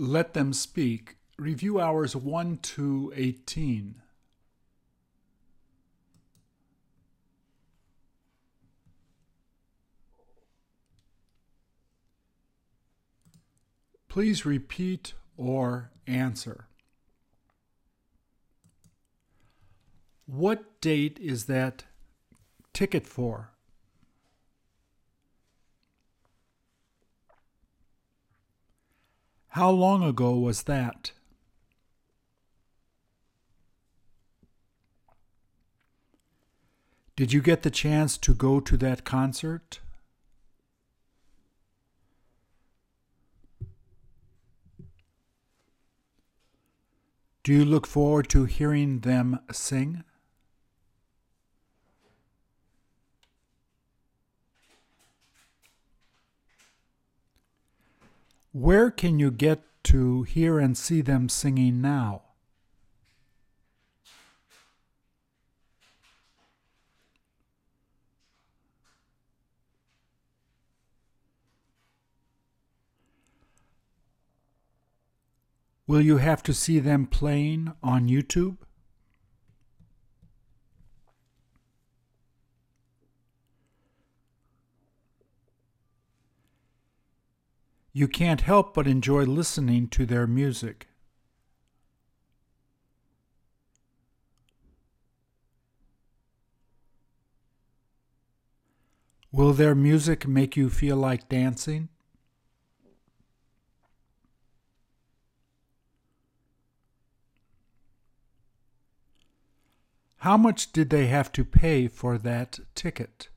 Let Them Speak, Review Hours 1 to 18. Please repeat or answer. What date is that ticket for? How long ago was that? Did you get the chance to go to that concert? Do you look forward to hearing them sing? Where can you get to hear and see them singing now? Will you have to see them playing on YouTube? You can't help but enjoy listening to their music. Will their music make you feel like dancing? How much did they have to pay for that ticket?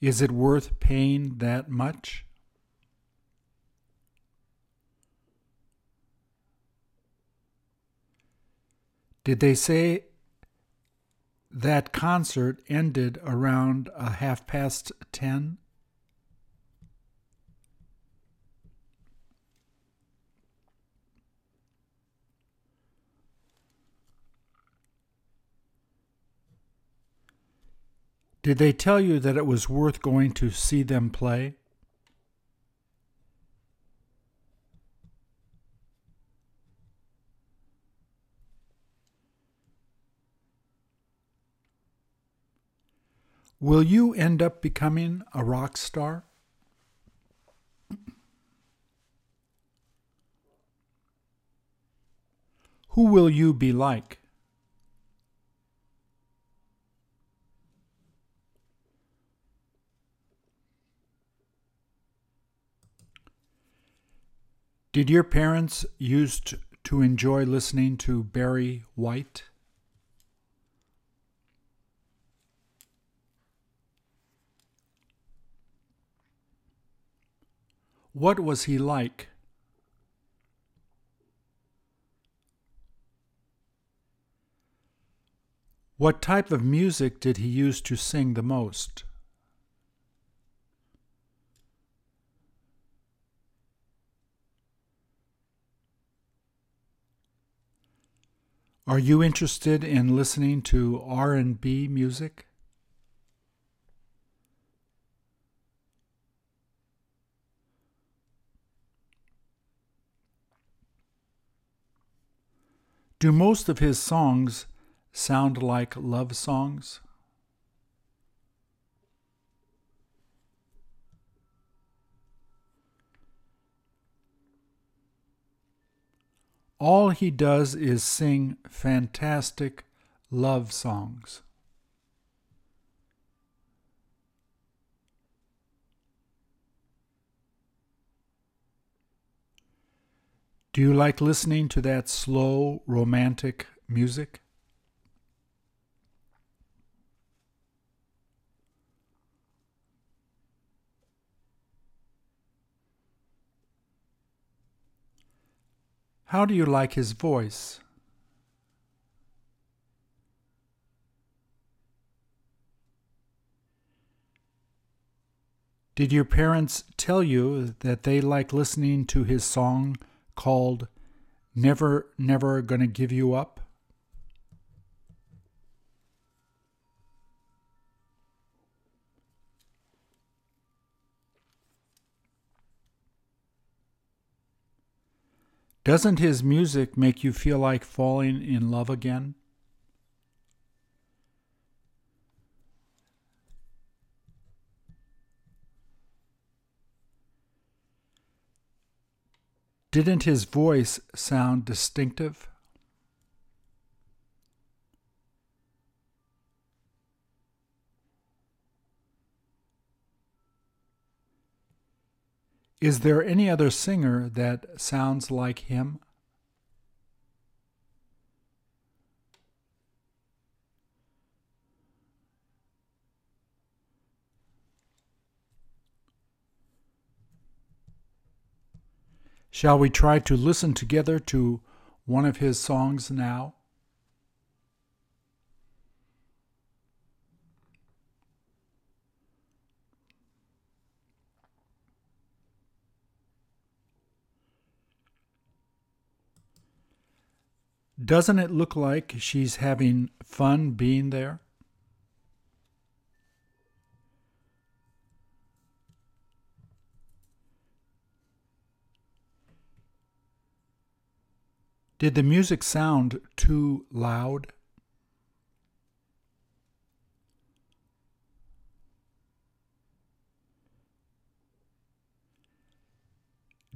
Is it worth paying that much? Did they say that concert ended around a half past ten? Did they tell you that it was worth going to see them play? Will you end up becoming a rock star? Who will you be like? Did your parents used to enjoy listening to Barry White? What was he like? What type of music did he use to sing the most? Are you interested in listening to R&B music? Do most of his songs sound like love songs? All he does is sing fantastic love songs. Do you like listening to that slow, romantic music? How do you like his voice? Did your parents tell you that they like listening to his song called Never, Never Gonna Give You Up? Doesn't his music make you feel like falling in love again? Didn't his voice sound distinctive? Is there any other singer that sounds like him? Shall we try to listen together to one of his songs now? Doesn't it look like she's having fun being there? Did the music sound too loud?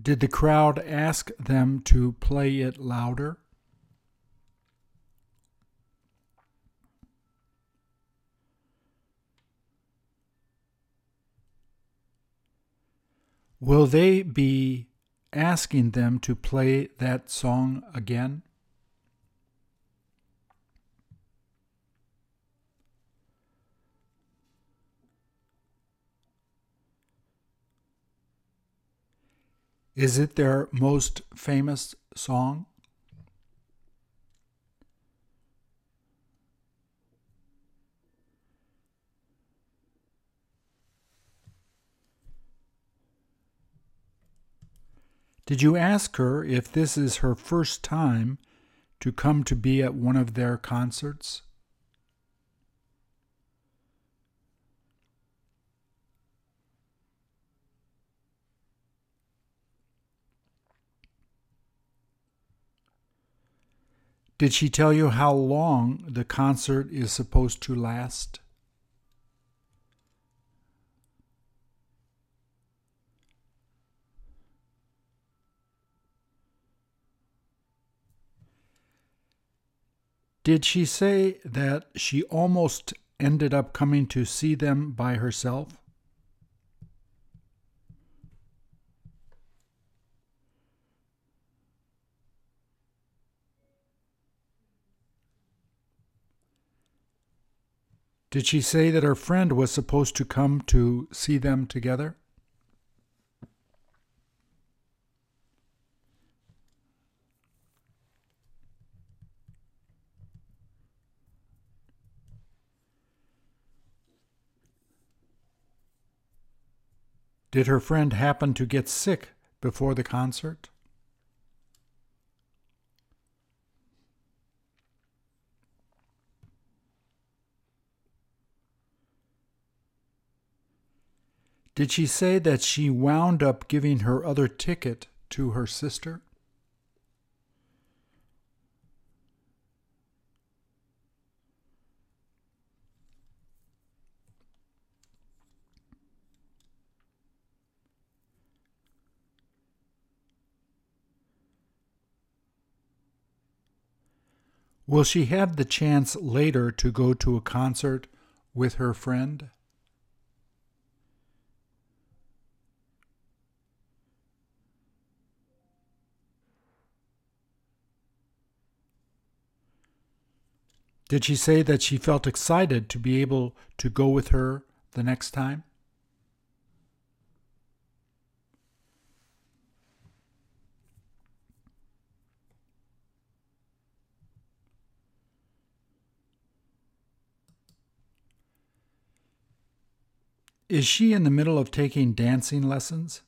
Did the crowd ask them to play it louder? Will they be asking them to play that song again? Is it their most famous song? Did you ask her if this is her first time to come to be at one of their concerts? Did she tell you how long the concert is supposed to last? Did she say that she almost ended up coming to see them by herself? Did she say that her friend was supposed to come to see them together? Did her friend happen to get sick before the concert? Did she say that she wound up giving her other ticket to her sister? Will she have the chance later to go to a concert with her friend? Did she say that she felt excited to be able to go with her the next time? Is she in the middle of taking dancing lessons?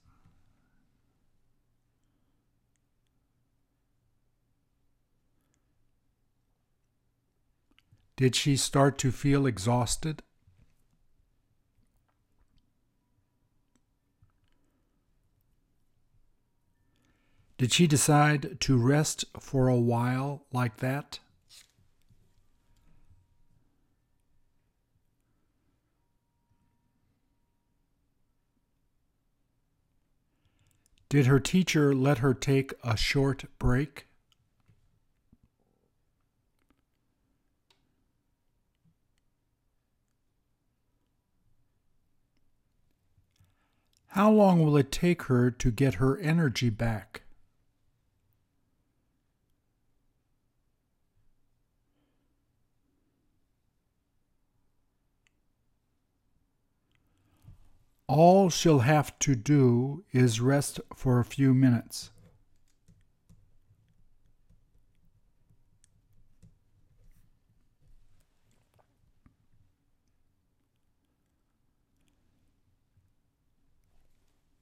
Did she start to feel exhausted? Did she decide to rest for a while like that? Did her teacher let her take a short break? How long will it take her to get her energy back? All she'll have to do is rest for a few minutes.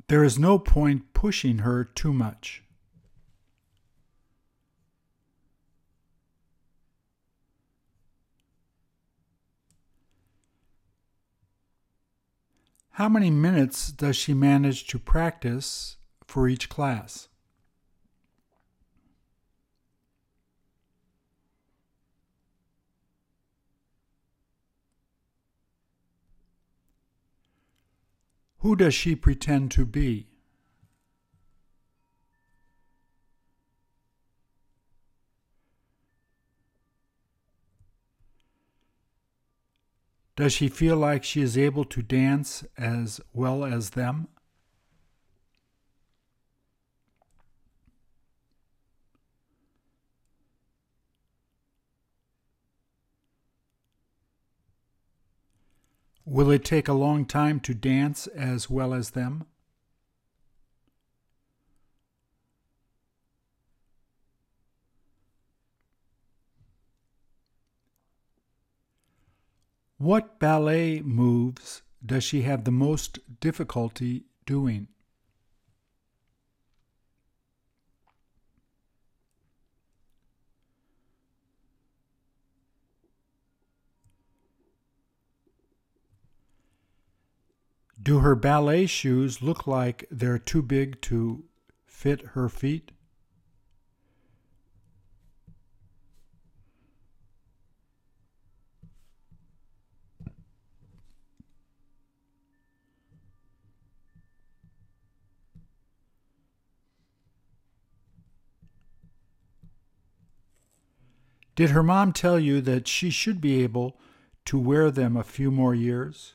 There is no point pushing her too much. How many minutes does she manage to practice for each class? Who does she pretend to be? Does she feel like she is able to dance as well as them? Will it take a long time to dance as well as them? What ballet moves does she have the most difficulty doing? Do her ballet shoes look like they're too big to fit her feet? Did her mom tell you that she should be able to wear them a few more years?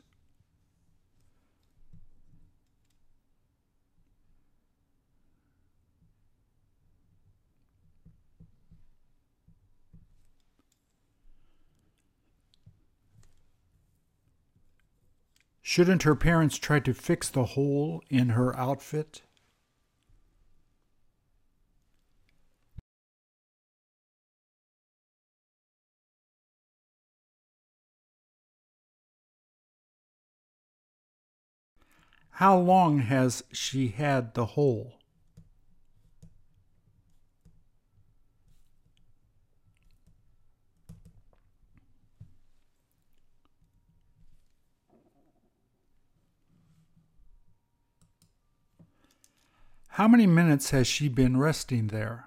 Shouldn't her parents try to fix the hole in her outfit? How long has she had the hole? How many minutes has she been resting there?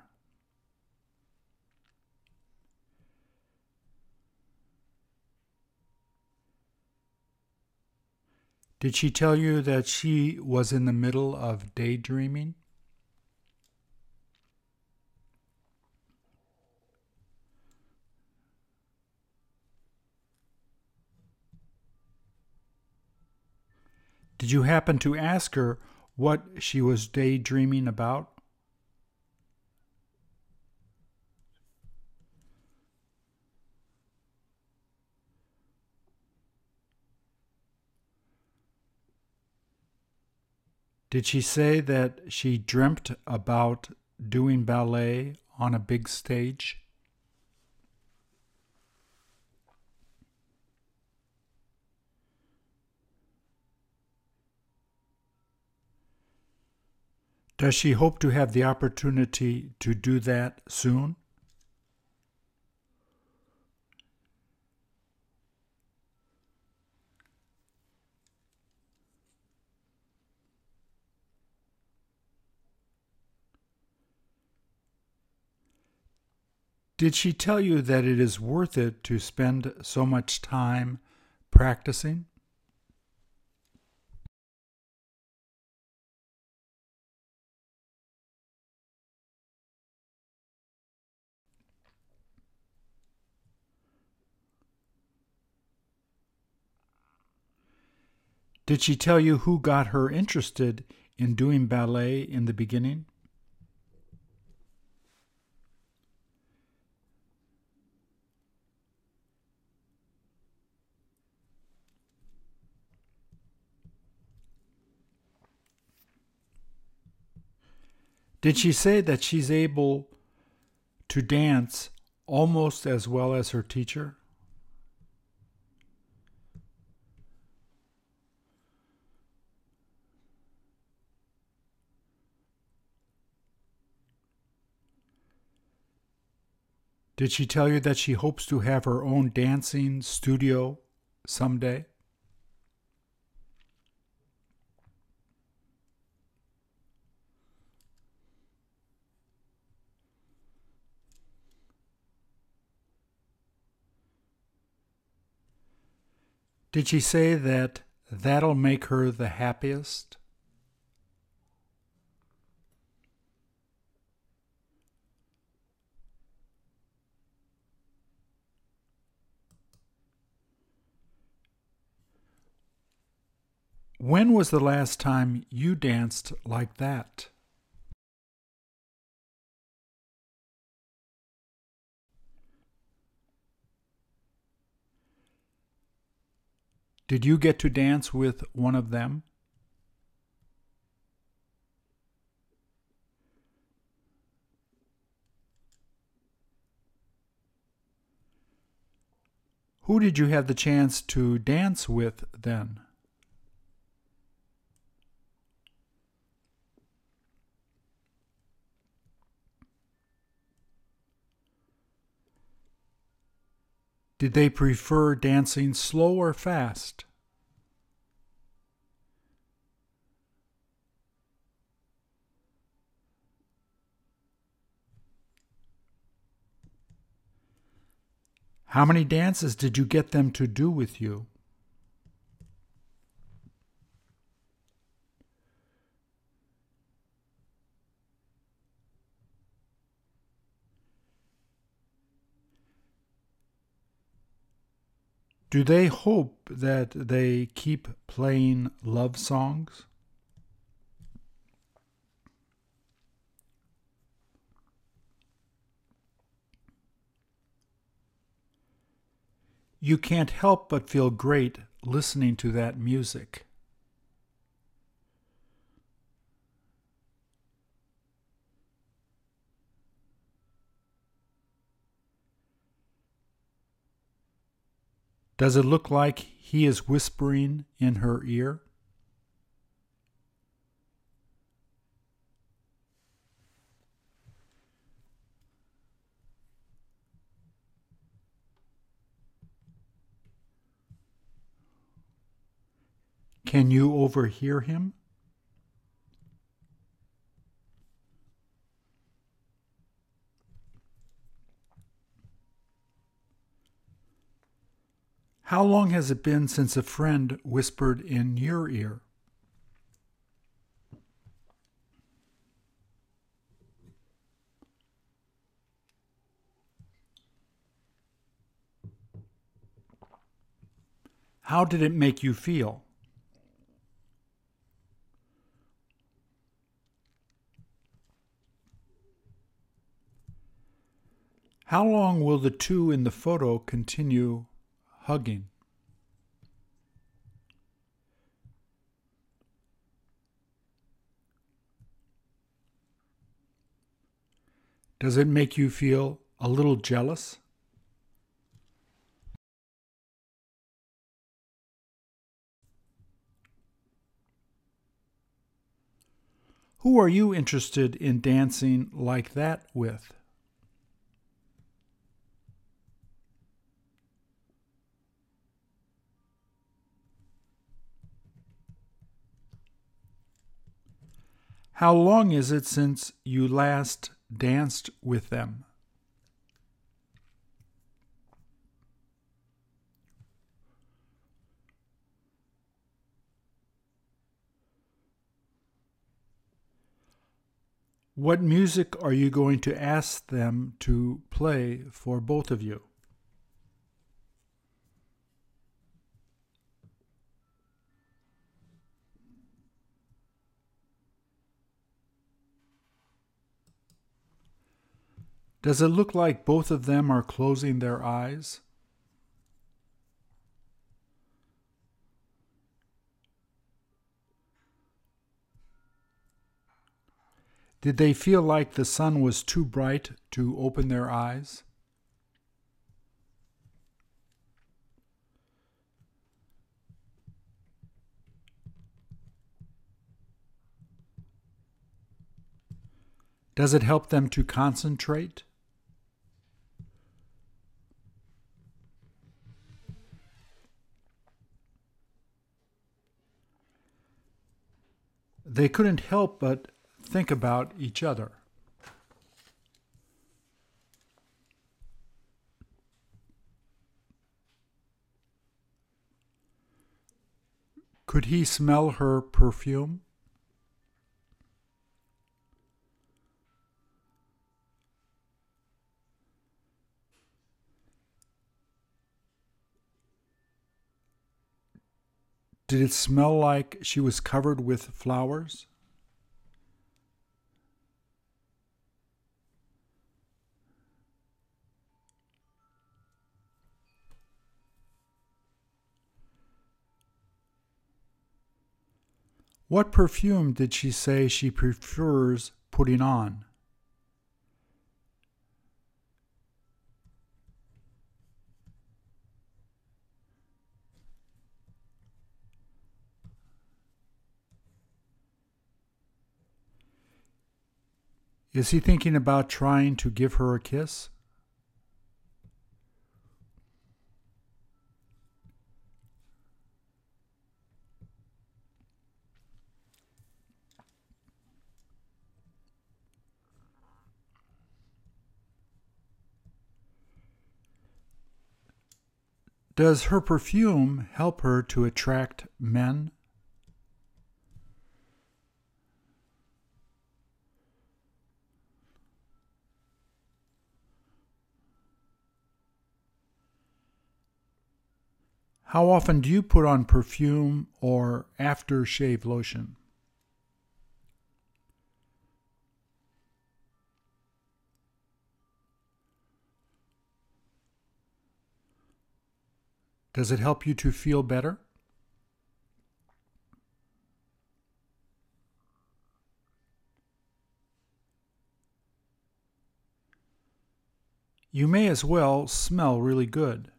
Did she tell you that she was in the middle of daydreaming? Did you happen to ask her what she was daydreaming about? Did she say that she dreamt about doing ballet on a big stage? Does she hope to have the opportunity to do that soon? Did she tell you that it is worth it to spend so much time practicing? Did she tell you who got her interested in doing ballet in the beginning? Did she say that she's able to dance almost as well as her teacher? Did she tell you that she hopes to have her own dancing studio someday? Did she say that that'll make her the happiest? When was the last time you danced like that? Did you get to dance with one of them? Who did you have the chance to dance with then? Did they prefer dancing slow or fast? How many dances did you get them to do with you? Do they hope that they keep playing love songs? You can't help but feel great listening to that music. Does it look like he is whispering in her ear? Can you overhear him? How long has it been since a friend whispered in your ear? How did it make you feel? How long will the two in the photo continue hugging. Does it make you feel a little jealous? Who are you interested in dancing like that with? How long is it since you last danced with them? What music are you going to ask them to play for both of you? Does it look like both of them are closing their eyes? Did they feel like the sun was too bright to open their eyes? Does it help them to concentrate? They couldn't help but think about each other. Could he smell her perfume? Did it smell like she was covered with flowers? What perfume did she say she prefers putting on? Is he thinking about trying to give her a kiss? Does her perfume help her to attract men? How often do you put on perfume or aftershave lotion? Does it help you to feel better? You may as well smell really good.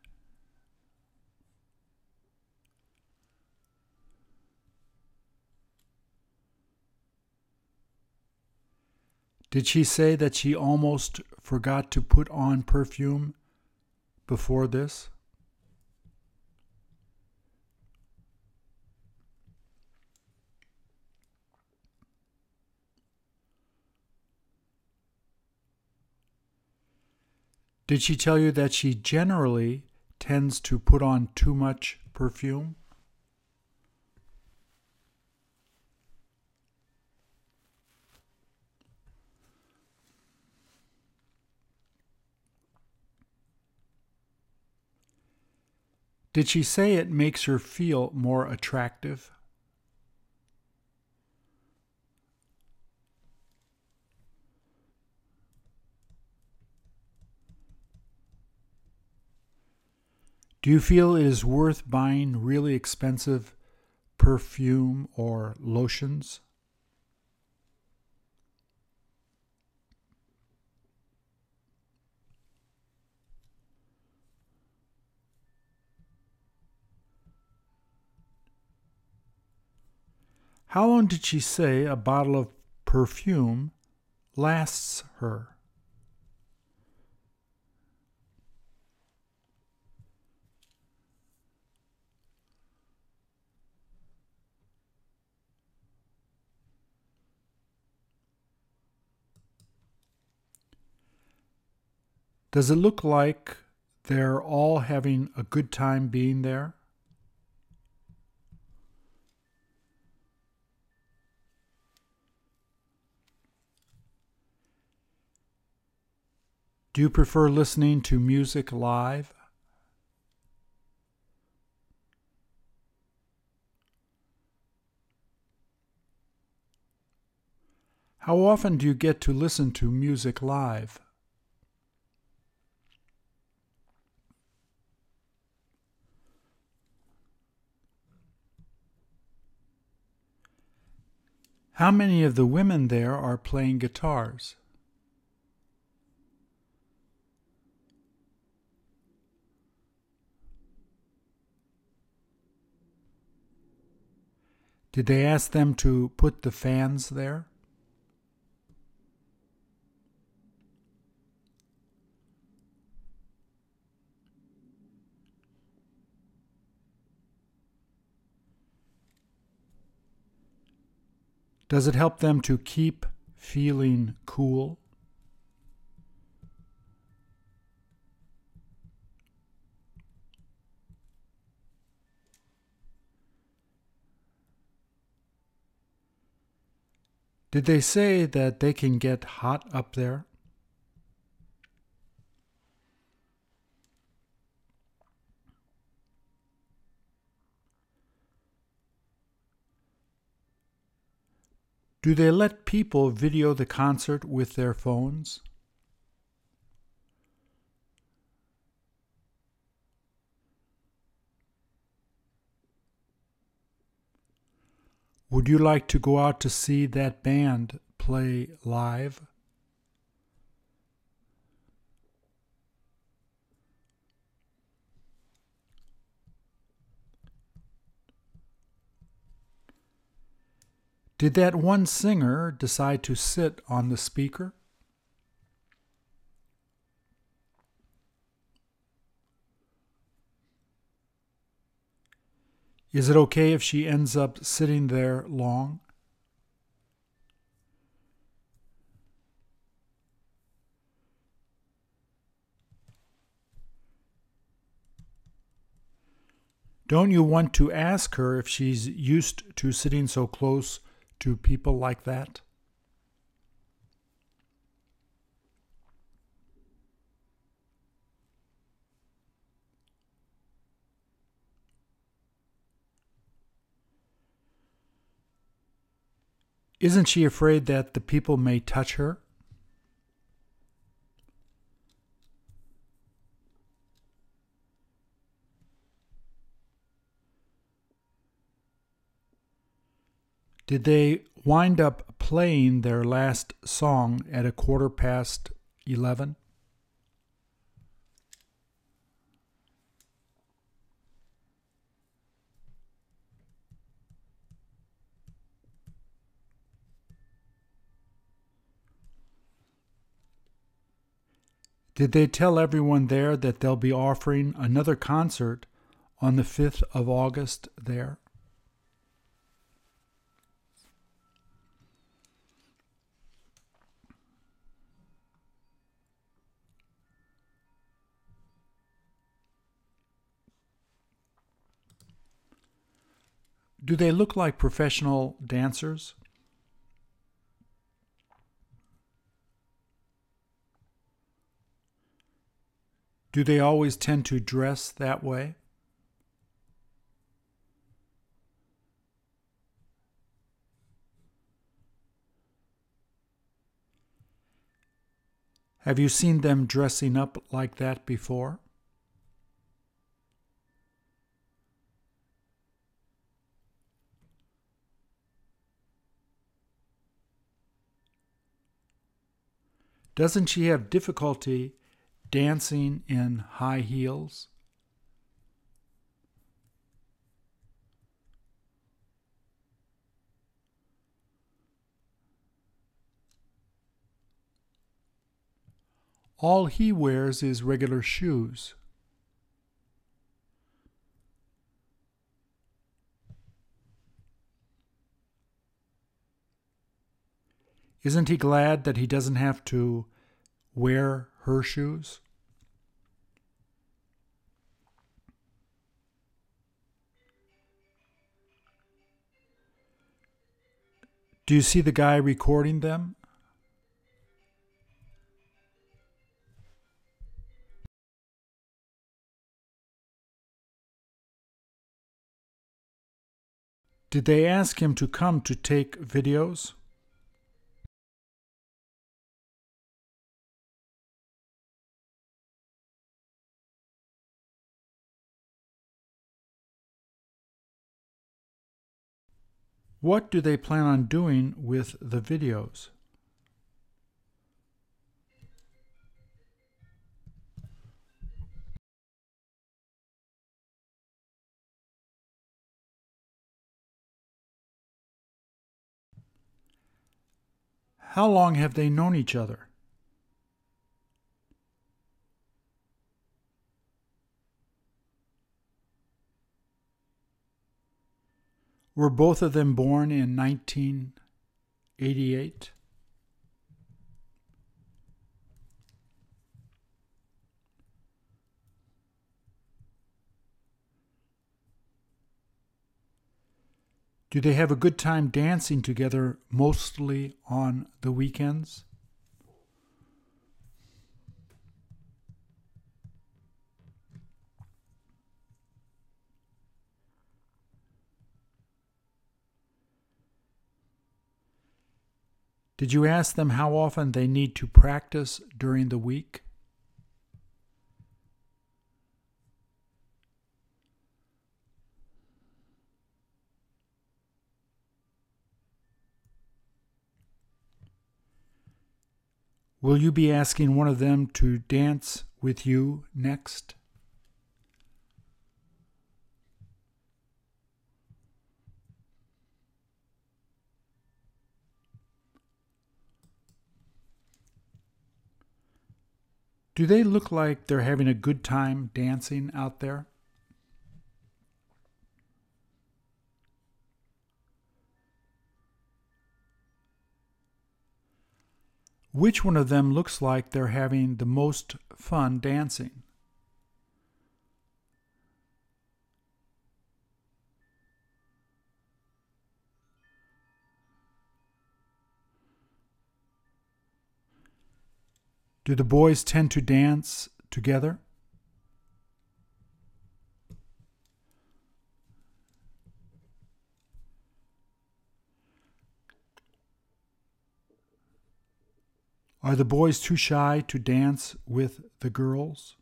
Did she say that she almost forgot to put on perfume before this? Did she tell you that she generally tends to put on too much perfume? Did she say it makes her feel more attractive? Do you feel it is worth buying really expensive perfume or lotions? How long did she say a bottle of perfume lasts her? Does it look like they're all having a good time being there? Do you prefer listening to music live? How often do you get to listen to music live? How many of the women there are playing guitars? Did they ask them to put the fans there? Does it help them to keep feeling cool? Did they say that they can get hot up there? Do they let people video the concert with their phones? Would you like to go out to see that band play live? Did that one singer decide to sit on the speaker? Is it okay if she ends up sitting there long? Don't you want to ask her if she's used to sitting so close to people like that? Isn't she afraid that the people may touch her? Did they wind up playing their last song at a quarter past 11? Did they tell everyone there that they'll be offering another concert on the 5th of August there? Do they look like professional dancers? Do they always tend to dress that way? Have you seen them dressing up like that before? Doesn't she have difficulty dancing in high heels? All he wears is regular shoes. Isn't he glad that he doesn't have to wear her shoes? Do you see the guy recording them? Did they ask him to come to take videos? What do they plan on doing with the videos? How long have they known each other? Were both of them born in 1988? Do they have a good time dancing together mostly on the weekends? Did you ask them how often they need to practice during the week? Will you be asking one of them to dance with you next? Do they look like they're having a good time dancing out there? Which one of them looks like they're having the most fun dancing? Do the boys tend to dance together? Are the boys too shy to dance with the girls?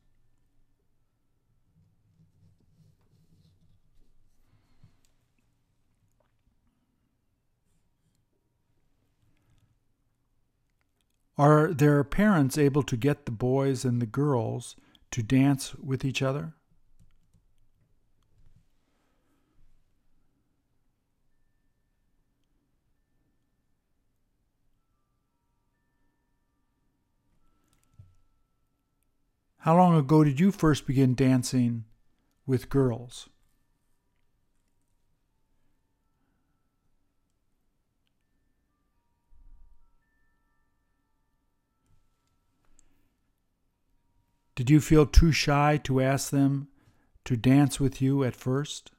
Are their parents able to get the boys and the girls to dance with each other? How long ago did you first begin dancing with girls? Did you feel too shy to ask them to dance with you at first?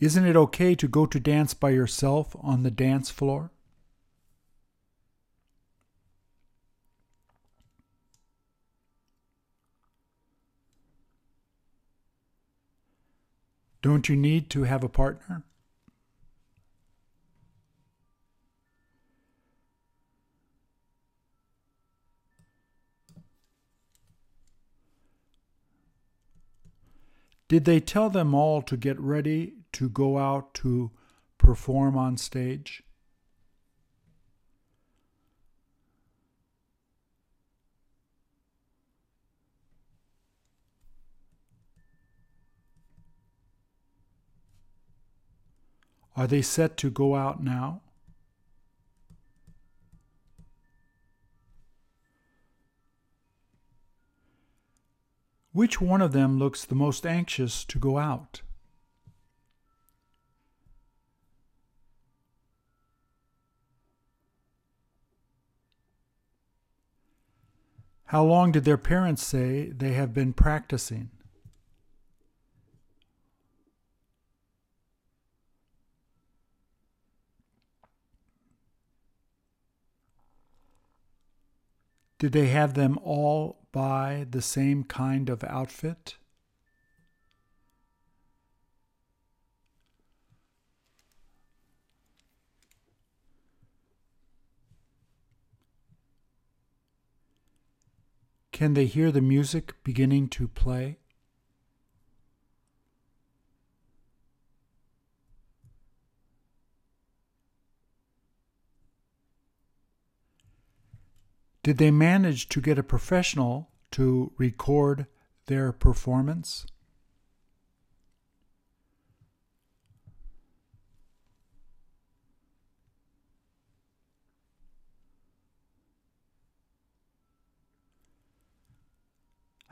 Isn't it okay to go to dance by yourself on the dance floor? Don't you need to have a partner? Did they tell them all to get ready to go out to perform on stage? Are they set to go out now? Which one of them looks the most anxious to go out? How long did their parents say they have been practicing? Did they have them all buy the same kind of outfit? Can they hear the music beginning to play? Did they manage to get a professional to record their performance?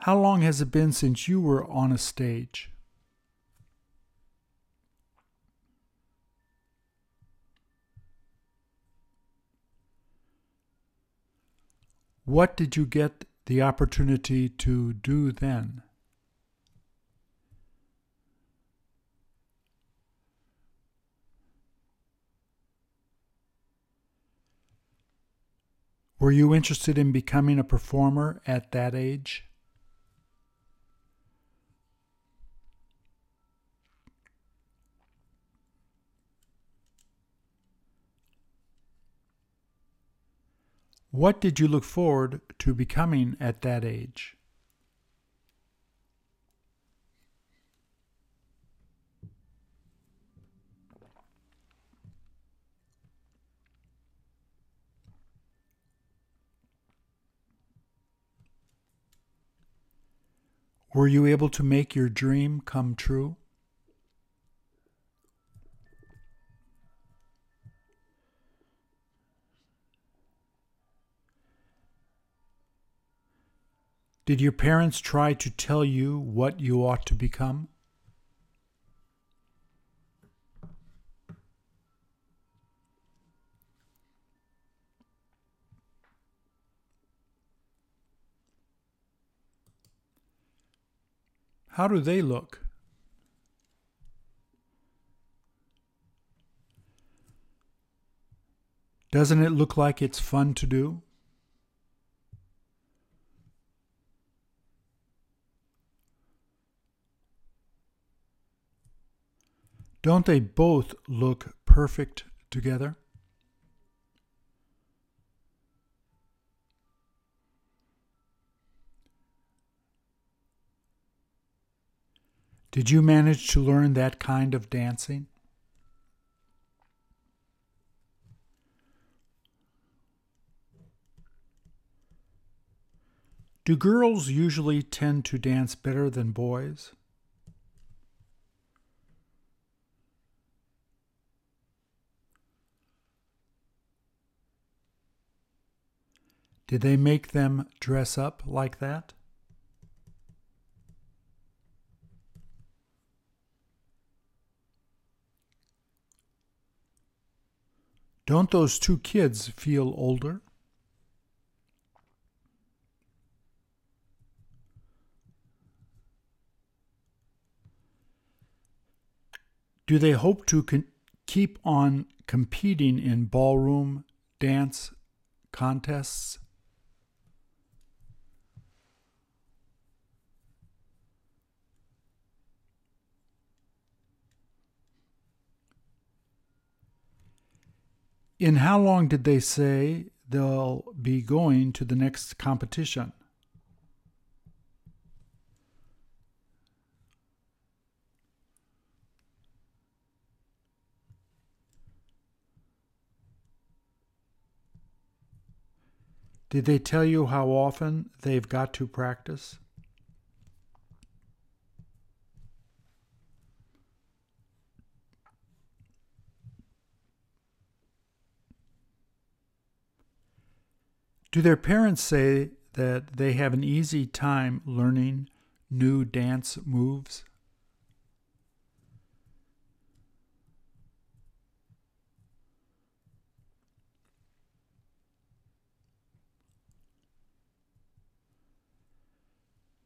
How long has it been since you were on a stage? What did you get the opportunity to do then? Were you interested in becoming a performer at that age? What did you look forward to becoming at that age? Were you able to make your dream come true? Did your parents try to tell you what you ought to become? How do they look? Doesn't it look like it's fun to do? Don't they both look perfect together? Did you manage to learn that kind of dancing? Do girls usually tend to dance better than boys? Did they make them dress up like that? Don't those two kids feel older? Do they hope to con- keep on competing in ballroom dance contests? In how long did they say they'll be going to the next competition? Did they tell you how often they've got to practice? Do their parents say that they have an easy time learning new dance moves?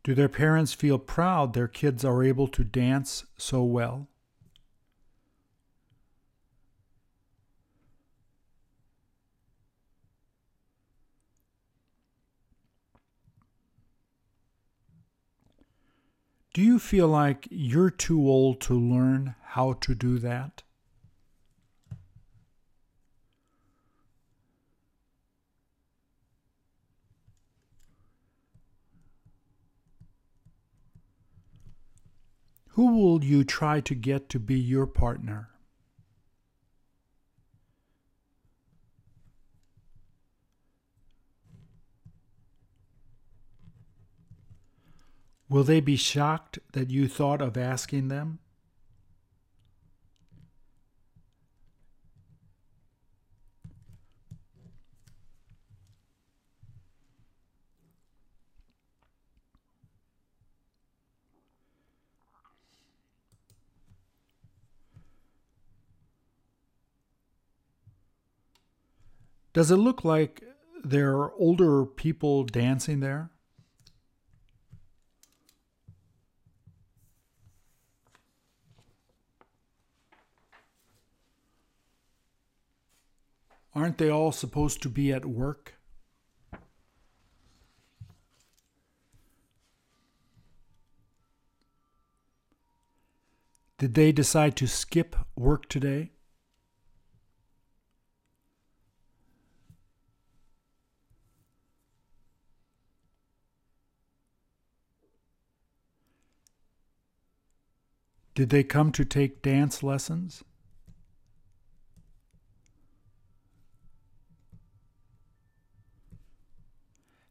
Do their parents feel proud their kids are able to dance so well? Do you feel like you're too old to learn how to do that? Who will you try to get to be your partner? Will they be shocked that you thought of asking them? Does it look like there are older people dancing there? Aren't they all supposed to be at work? Did they decide to skip work today? Did they come to take dance lessons?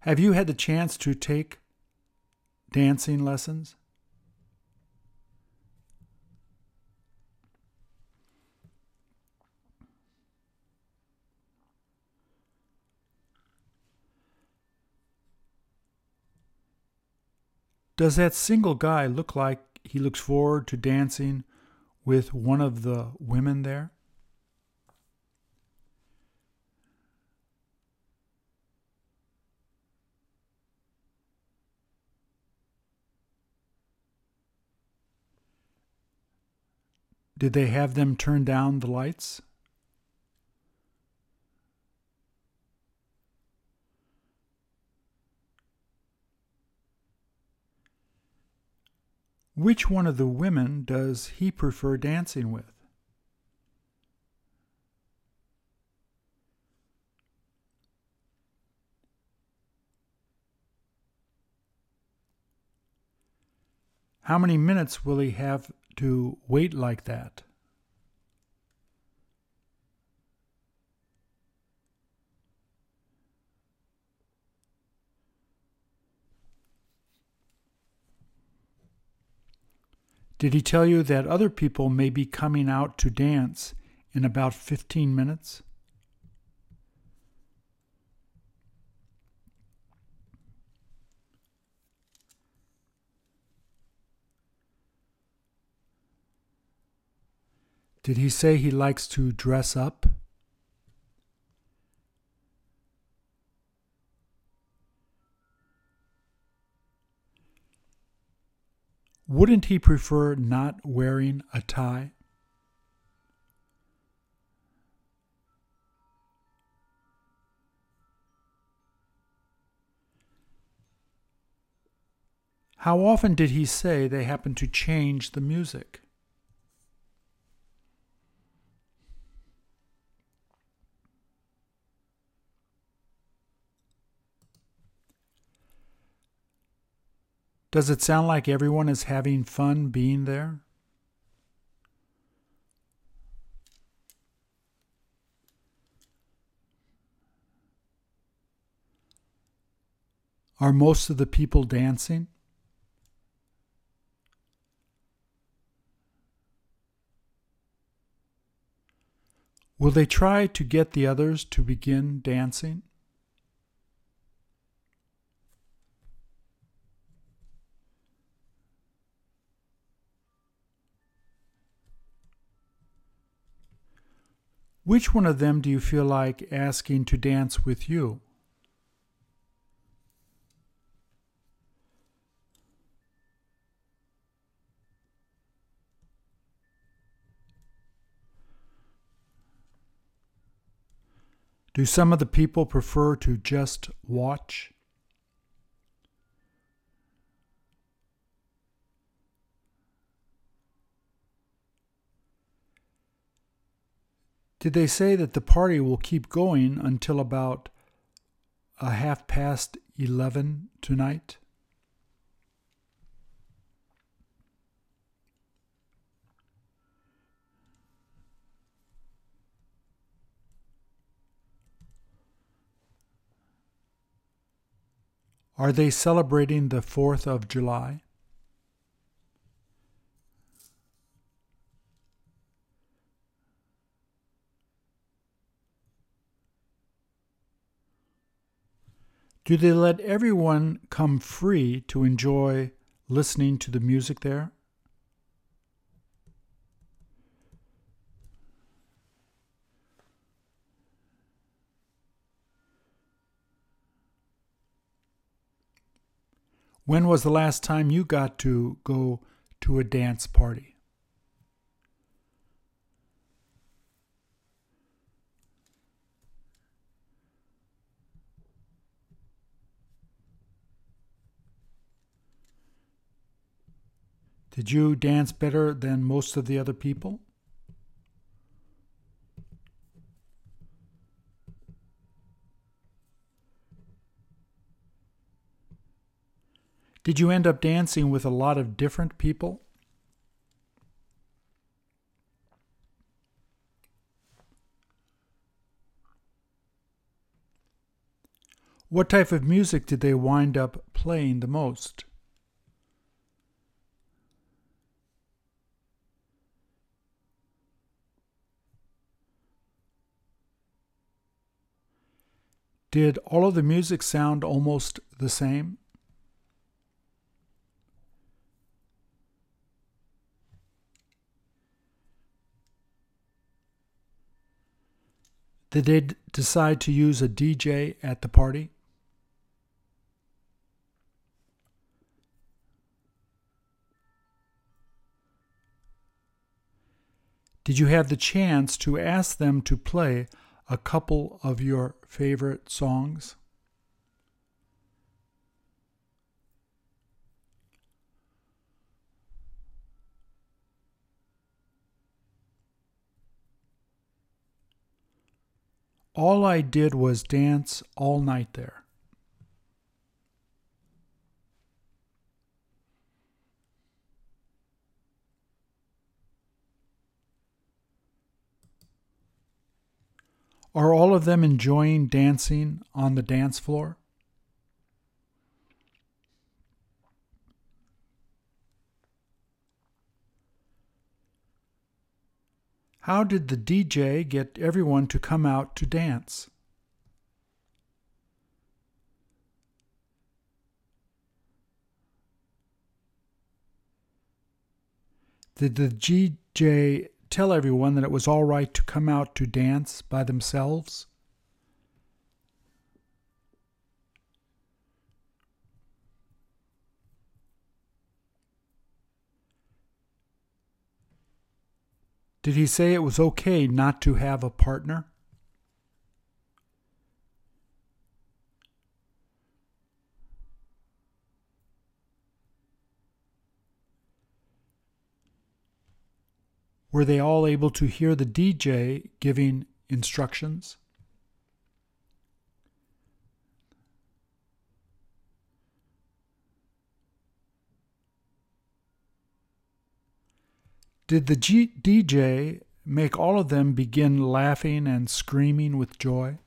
Have you had the chance to take dancing lessons? Does that single guy look like he looks forward to dancing with one of the women there? Did they have them turn down the lights? Which one of the women does he prefer dancing with? How many minutes will he have to wait like that? Did he tell you that other people may be coming out to dance in about 15 minutes? Did he say he likes to dress up? Wouldn't he prefer not wearing a tie? How often did he say they happened to change the music? Does it sound like everyone is having fun being there? Are most of the people dancing? Will they try to get the others to begin dancing? Which one of them do you feel like asking to dance with you? Do some of the people prefer to just watch? Did they say that the party will keep going until about a half past 11 tonight? Are they celebrating the 4th of July? Do they let everyone come free to enjoy listening to the music there? When was the last time you got to go to a dance party? Did you dance better than most of the other people? Did you end up dancing with a lot of different people? What type of music did they wind up playing the most? Did all of the music sound almost the same? Did they decide to use a DJ at the party? Did you have the chance to ask them to play a couple of your favorite songs? All I did was dance all night there. Are all of them enjoying dancing on the dance floor? How did the DJ get everyone to come out to dance? Did the DJ tell everyone that it was all right to come out to dance by themselves? Did he say it was okay not to have a partner? Were they all able to hear the DJ giving instructions? Did the G- DJ make all of them begin laughing and screaming with joy?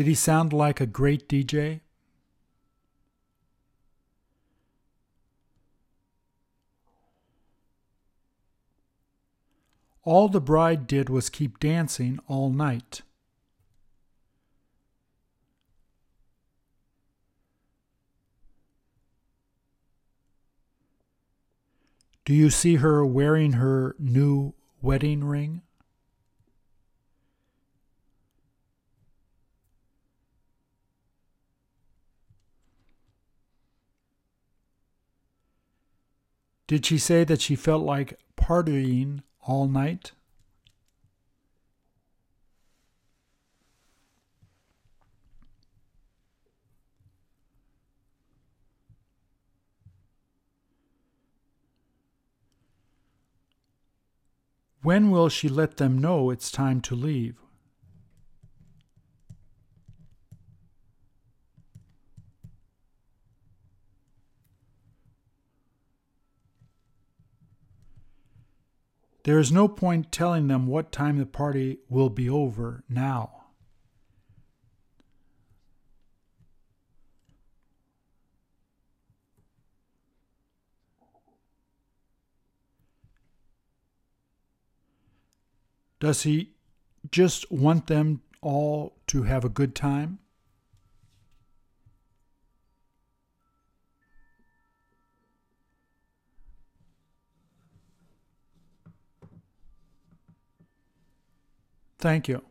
Did he sound like a great DJ? All the bride did was keep dancing all night. Do you see her wearing her new wedding ring? Did she say that she felt like partying all night? When will she let them know it's time to leave? There is no point telling them what time the party will be over now. Does he just want them all to have a good time? Thank you.